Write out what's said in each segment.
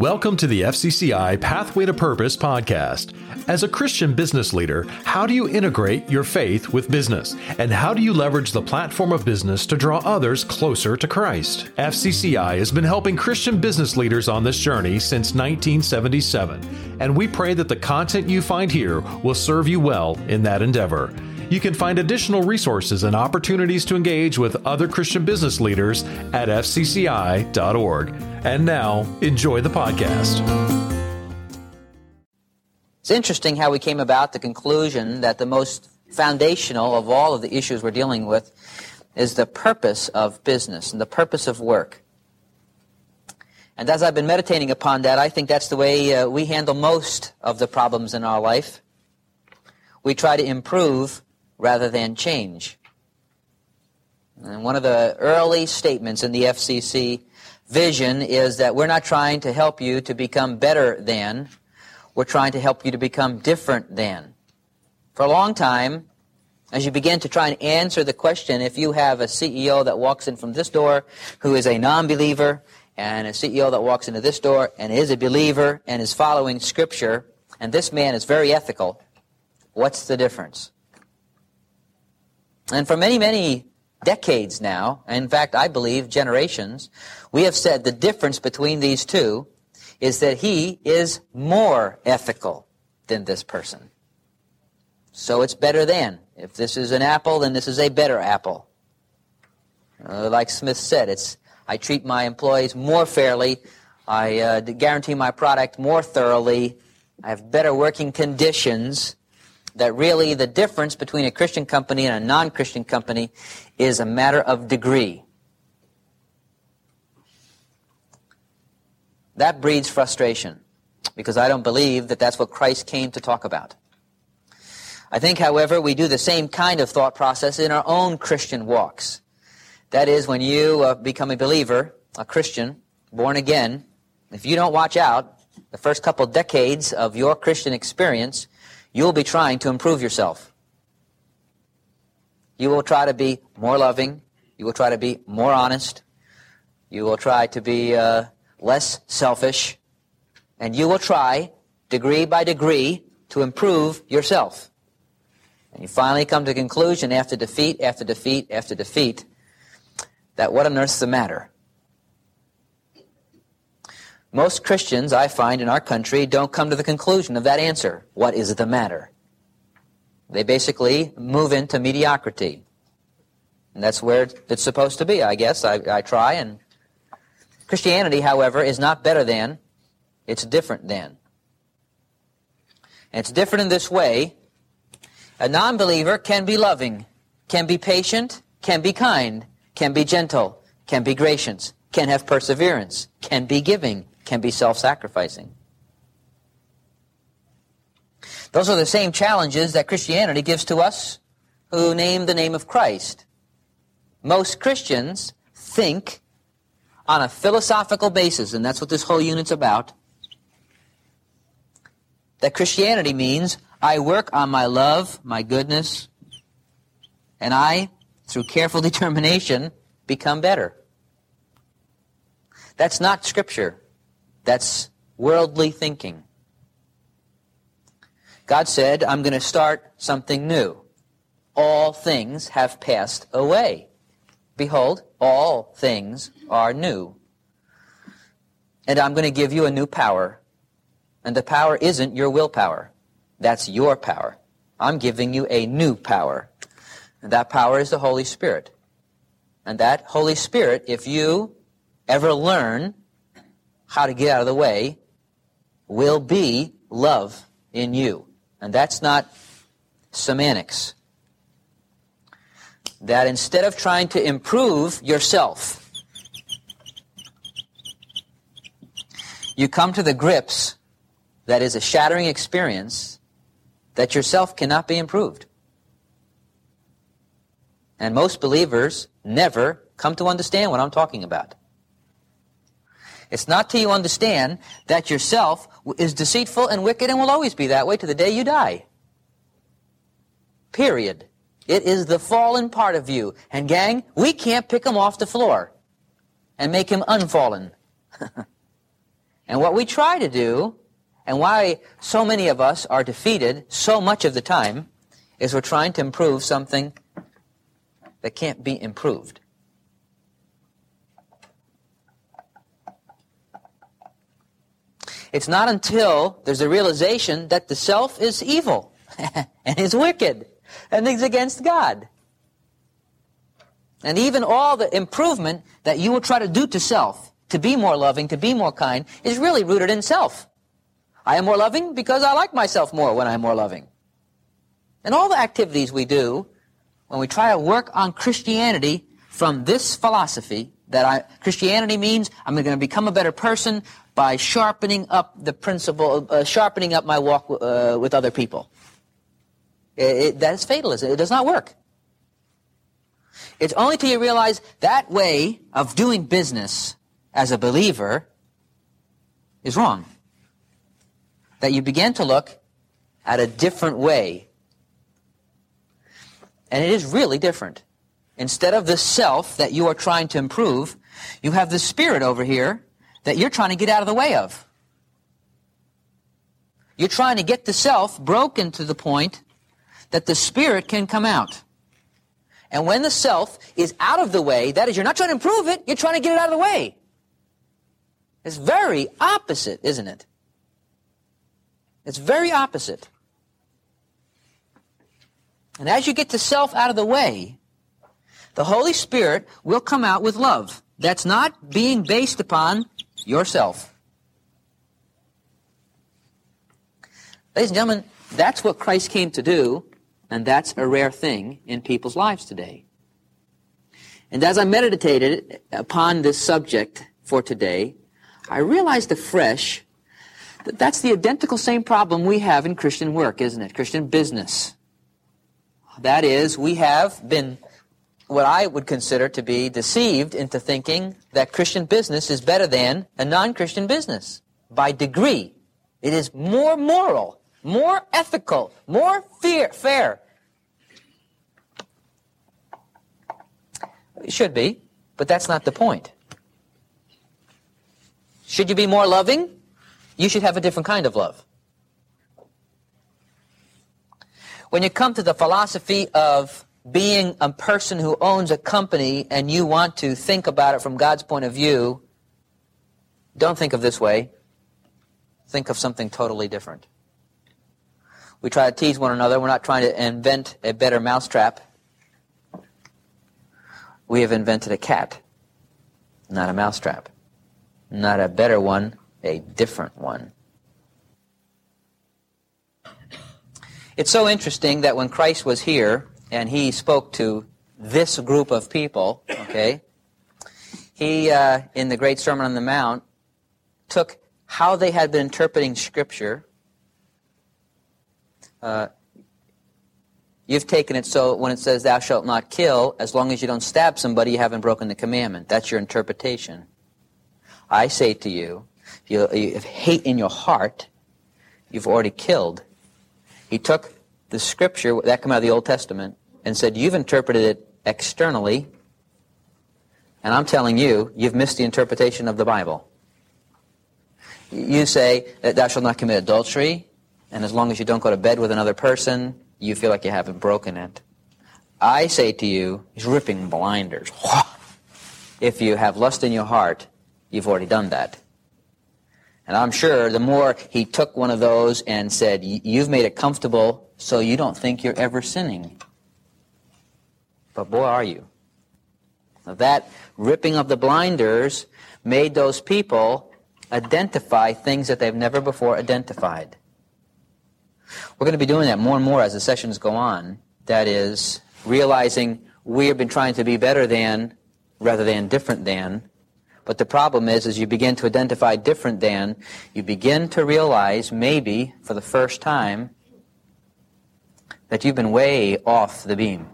Welcome to the FCCI Pathway to Purpose podcast. As a Christian business leader, how do you integrate your faith with business? And how do you leverage the platform of business to draw others closer to Christ? FCCI has been helping Christian business leaders on this journey since 1977, and we pray that the content you find here will serve you well in that endeavor. You can find additional resources and opportunities to engage with other Christian business leaders at fcci.org. And now, enjoy the podcast. It's interesting how we came about the conclusion that the most foundational of all of the issues we're dealing with is the purpose of business and the purpose of work. And as I've been meditating upon that, I think that's the way uh, we handle most of the problems in our life. We try to improve rather than change. And one of the early statements in the FCC vision is that we're not trying to help you to become better than, we're trying to help you to become different than. For a long time, as you begin to try and answer the question, if you have a CEO that walks in from this door who is a non-believer, and a CEO that walks into this door and is a believer and is following Scripture, and this man is very ethical, what's the difference? And for many, many decades now, in fact, I believe generations, we have said the difference between these two is that he is more ethical than this person. So it's better than. If this is an apple, then this is a better apple. Uh, like Smith said, it's I treat my employees more fairly. I uh, guarantee my product more thoroughly. I have better working conditions that really the difference between a Christian company and a non-Christian company is a matter of degree. That breeds frustration because I don't believe that that's what Christ came to talk about. I think, however, we do the same kind of thought process in our own Christian walks. That is, when you uh, become a believer, a Christian, born again, if you don't watch out, the first couple decades of your Christian experience, you will be trying to improve yourself. You will try to be more loving. You will try to be more honest. You will try to be uh, less selfish. And you will try, degree by degree, to improve yourself. And you finally come to the conclusion after defeat, after defeat, after defeat, that what on earth's the matter? Most Christians, I find, in our country don't come to the conclusion of that answer. What is the matter? They basically move into mediocrity. And that's where it's supposed to be, I guess. I, I try. And Christianity, however, is not better than, it's different than. And it's different in this way. A non-believer can be loving, can be patient, can be kind, can be gentle, can be gracious, can have perseverance, can be giving, can be self-sacrificing. Those are the same challenges that Christianity gives to us who name the name of Christ. Most Christians think on a philosophical basis, and that's what this whole unit's about, that Christianity means I work on my love, my goodness, and I, through careful determination, become better. That's not Scripture. That's worldly thinking. God said, I'm going to start something new. All things have passed away. Behold, all things are new. And I'm going to give you a new power. And the power isn't your willpower. That's your power. I'm giving you a new power. And that power is the Holy Spirit. And that Holy Spirit, if you ever learn how to get out of the way will be love in you. And that's not semantics. That instead of trying to improve yourself, you come to the grips that is a shattering experience that yourself cannot be improved. And most believers never come to understand what I'm talking about. It's not till you understand that yourself is deceitful and wicked and will always be that way to the day you die. Period. It is the fallen part of you. And gang, we can't pick him off the floor and make him unfallen. And what we try to do, and why so many of us are defeated so much of the time, is we're trying to improve something that can't be improved. It's not until there's a realization that the self is evil and is wicked and is against God. And even all the improvement that you will try to do to self, to be more loving, to be more kind, is really rooted in self. I am more loving because I like myself more when I'm more loving. And all the activities we do when we try to work on Christianity from this philosophy that I, Christianity means I'm going to become a better person by sharpening up the principle, uh, sharpening up my walk uh, with other people. It, it, that is fatalism. It does not work. It's only till you realize that way of doing business as a believer is wrong. That you begin to look at a different way. And it is really different. Instead of the self that you are trying to improve, you have the spirit over here that you're trying to get out of the way of. You're trying to get the self broken to the point that the spirit can come out. And when the self is out of the way, that is, you're not trying to improve it, you're trying to get it out of the way. It's very opposite, isn't it? It's very opposite. And as you get the self out of the way, the Holy Spirit will come out with love. That's not being based upon yourself. Ladies and gentlemen, that's what Christ came to do and that's a rare thing in people's lives today. And as I meditated upon this subject for today, I realized afresh that that's the identical same problem we have in Christian work, isn't it? Christian business. That is, we have been what I would consider to be deceived into thinking that Christian business is better than a non-Christian business. By degree, it is more moral more ethical, more fair. fair. It should be, but that's not the point. Should you be more loving? You should have a different kind of love. When you come to the philosophy of being a person who owns a company and you want to think about it from God's point of view, don't think of this way. Think of something totally different. We try to tease one another. We're not trying to invent a better mousetrap. We have invented a cat, not a mousetrap. Not a better one, a different one. It's so interesting that when Christ was here and he spoke to this group of people, okay, he, uh, in the Great Sermon on the Mount, took how they had been interpreting Scripture uh, you've taken it so when it says thou shalt not kill, as long as you don't stab somebody, you haven't broken the commandment. That's your interpretation. I say to you, if you, have hate in your heart, you've already killed. He took the scripture, that come out of the Old Testament, and said, you've interpreted it externally, and I'm telling you, you've missed the interpretation of the Bible. You say that thou shalt not commit adultery, and as long as you don't go to bed with another person, you feel like you haven't broken it. I say to you, he's ripping blinders. If you have lust in your heart, you've already done that. And I'm sure the more he took one of those and said, you've made it comfortable so you don't think you're ever sinning. But boy, are you. Now that ripping of the blinders made those people identify things that they've never before identified. We're going to be doing that more and more as the sessions go on. That is, realizing we have been trying to be better than rather than different than. But the problem is, as you begin to identify different than, you begin to realize, maybe for the first time, that you've been way off the beam.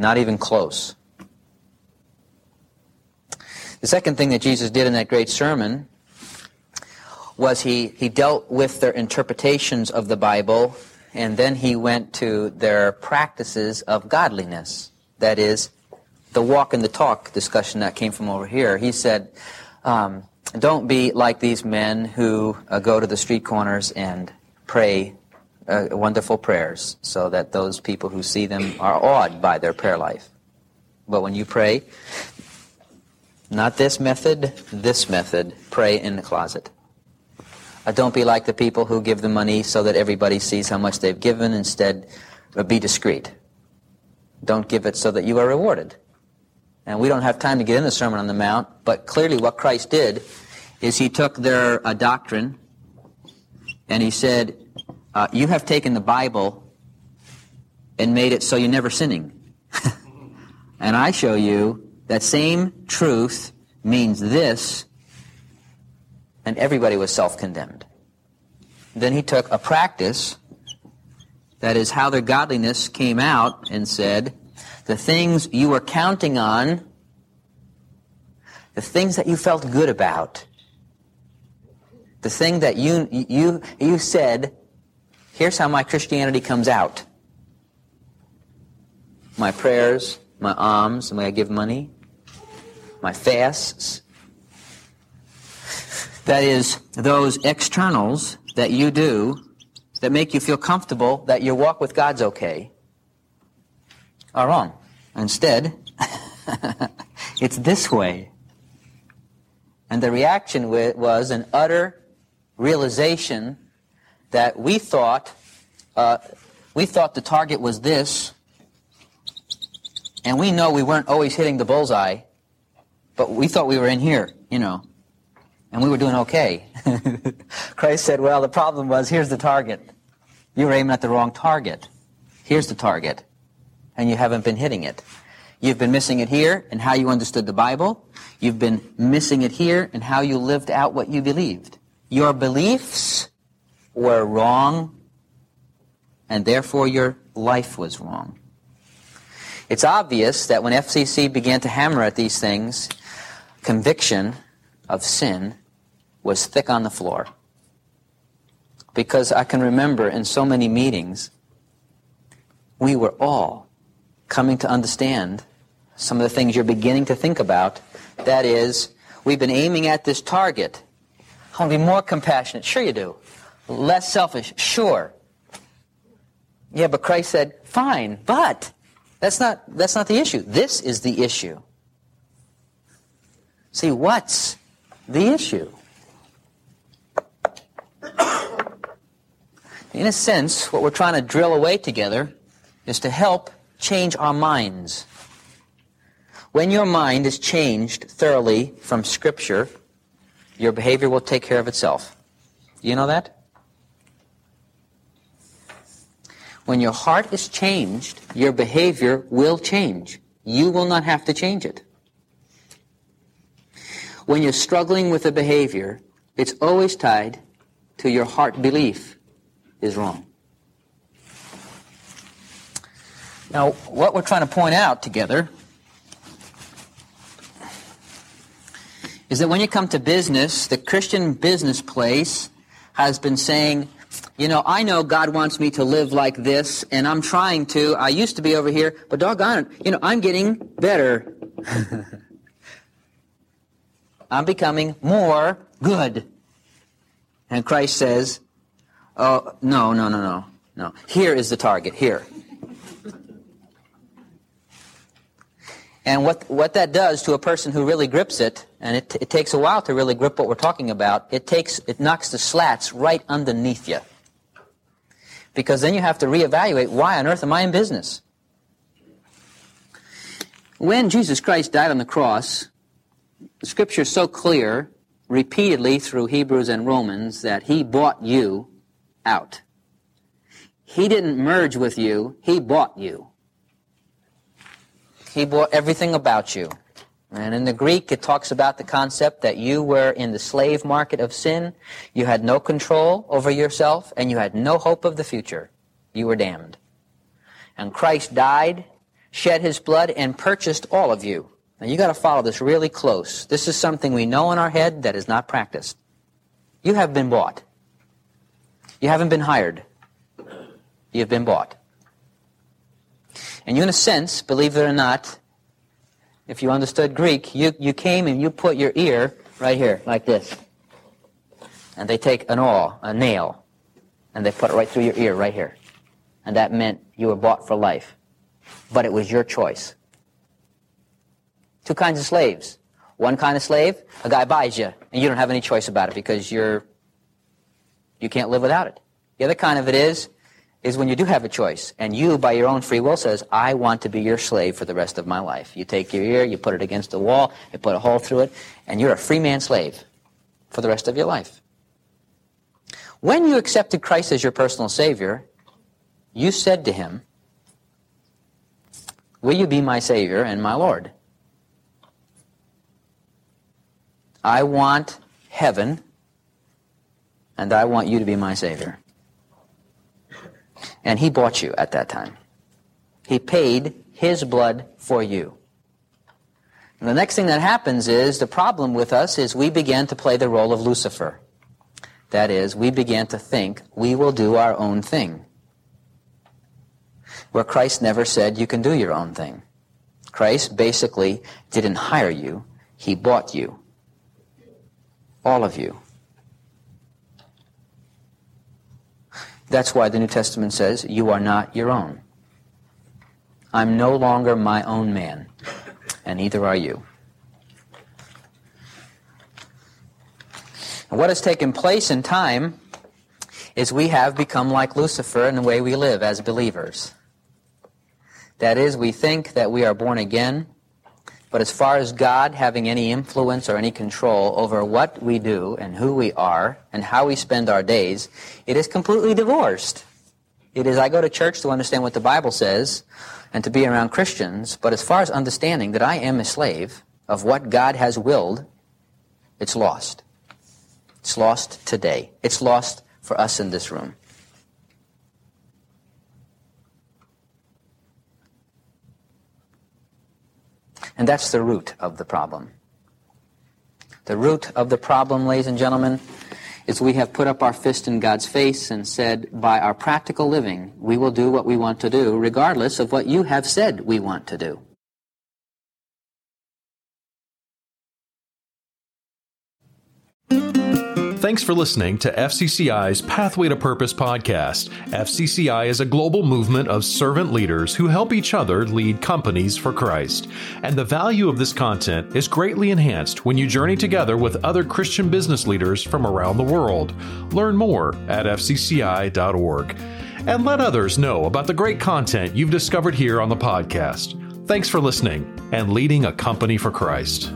Not even close. The second thing that Jesus did in that great sermon was he, he dealt with their interpretations of the Bible, and then he went to their practices of godliness. That is, the walk and the talk discussion that came from over here. He said, um, don't be like these men who uh, go to the street corners and pray uh, wonderful prayers so that those people who see them are awed by their prayer life. But when you pray, not this method, this method, pray in the closet. Uh, don't be like the people who give the money so that everybody sees how much they've given. Instead, uh, be discreet. Don't give it so that you are rewarded. And we don't have time to get in the Sermon on the Mount, but clearly what Christ did is he took their uh, doctrine and he said, uh, You have taken the Bible and made it so you're never sinning. and I show you that same truth means this, and everybody was self condemned. Then he took a practice that is how their godliness came out and said, the things you were counting on, the things that you felt good about, the thing that you, you, you said, here's how my Christianity comes out. My prayers, my alms, the way I give money, my fasts. That is, those externals that you do that make you feel comfortable that your walk with God's okay are wrong. Instead, it's this way. And the reaction was an utter realization that we thought uh, we thought the target was this, and we know we weren't always hitting the bullseye, but we thought we were in here, you know, and we were doing okay. Christ said, "Well, the problem was here's the target. You were aiming at the wrong target. Here's the target." and you haven't been hitting it. You've been missing it here in how you understood the Bible. You've been missing it here in how you lived out what you believed. Your beliefs were wrong, and therefore your life was wrong. It's obvious that when FCC began to hammer at these things, conviction of sin was thick on the floor. Because I can remember in so many meetings, we were all coming to understand some of the things you're beginning to think about. That is, we've been aiming at this target. I want to be more compassionate. Sure you do. Less selfish. Sure. Yeah, but Christ said, fine, but that's not, that's not the issue. This is the issue. See, what's the issue? In a sense, what we're trying to drill away together is to help change our minds. When your mind is changed thoroughly from Scripture, your behavior will take care of itself. You know that? When your heart is changed, your behavior will change. You will not have to change it. When you're struggling with a behavior, it's always tied to your heart belief is wrong. Now, what we're trying to point out together is that when you come to business, the Christian business place has been saying, you know, I know God wants me to live like this, and I'm trying to. I used to be over here, but doggone it, you know, I'm getting better. I'm becoming more good. And Christ says, oh, no, no, no, no, no. Here is the target, here. And what, what that does to a person who really grips it, and it, it takes a while to really grip what we're talking about, it takes, it knocks the slats right underneath you. Because then you have to reevaluate, why on earth am I in business? When Jesus Christ died on the cross, the scripture is so clear, repeatedly through Hebrews and Romans, that he bought you out. He didn't merge with you, he bought you. He bought everything about you. And in the Greek, it talks about the concept that you were in the slave market of sin. You had no control over yourself, and you had no hope of the future. You were damned. And Christ died, shed his blood, and purchased all of you. Now you got to follow this really close. This is something we know in our head that is not practiced. You have been bought. You haven't been hired. You have been bought. And you, in a sense, believe it or not, if you understood Greek, you, you came and you put your ear right here, like this. And they take an awl, a nail, and they put it right through your ear, right here. And that meant you were bought for life. But it was your choice. Two kinds of slaves. One kind of slave, a guy buys you, and you don't have any choice about it because you're you can't live without it. The other kind of it is is when you do have a choice, and you, by your own free will, says, I want to be your slave for the rest of my life. You take your ear, you put it against the wall, you put a hole through it, and you're a free man slave for the rest of your life. When you accepted Christ as your personal Savior, you said to him, Will you be my Savior and my Lord? I want heaven, and I want you to be my Savior. And he bought you at that time. He paid his blood for you. And the next thing that happens is the problem with us is we begin to play the role of Lucifer. That is, we begin to think we will do our own thing. Where Christ never said you can do your own thing. Christ basically didn't hire you, he bought you. All of you. That's why the New Testament says, You are not your own. I'm no longer my own man, and neither are you. And what has taken place in time is we have become like Lucifer in the way we live as believers. That is, we think that we are born again, but as far as God having any influence or any control over what we do and who we are and how we spend our days, it is completely divorced. It is, I go to church to understand what the Bible says and to be around Christians, but as far as understanding that I am a slave of what God has willed, it's lost. It's lost today. It's lost for us in this room. And that's the root of the problem. The root of the problem, ladies and gentlemen, is we have put up our fist in God's face and said, by our practical living, we will do what we want to do, regardless of what you have said we want to do. Thanks for listening to FCCI's Pathway to Purpose podcast. FCCI is a global movement of servant leaders who help each other lead companies for Christ. And the value of this content is greatly enhanced when you journey together with other Christian business leaders from around the world. Learn more at fcci.org. And let others know about the great content you've discovered here on the podcast. Thanks for listening and leading a company for Christ.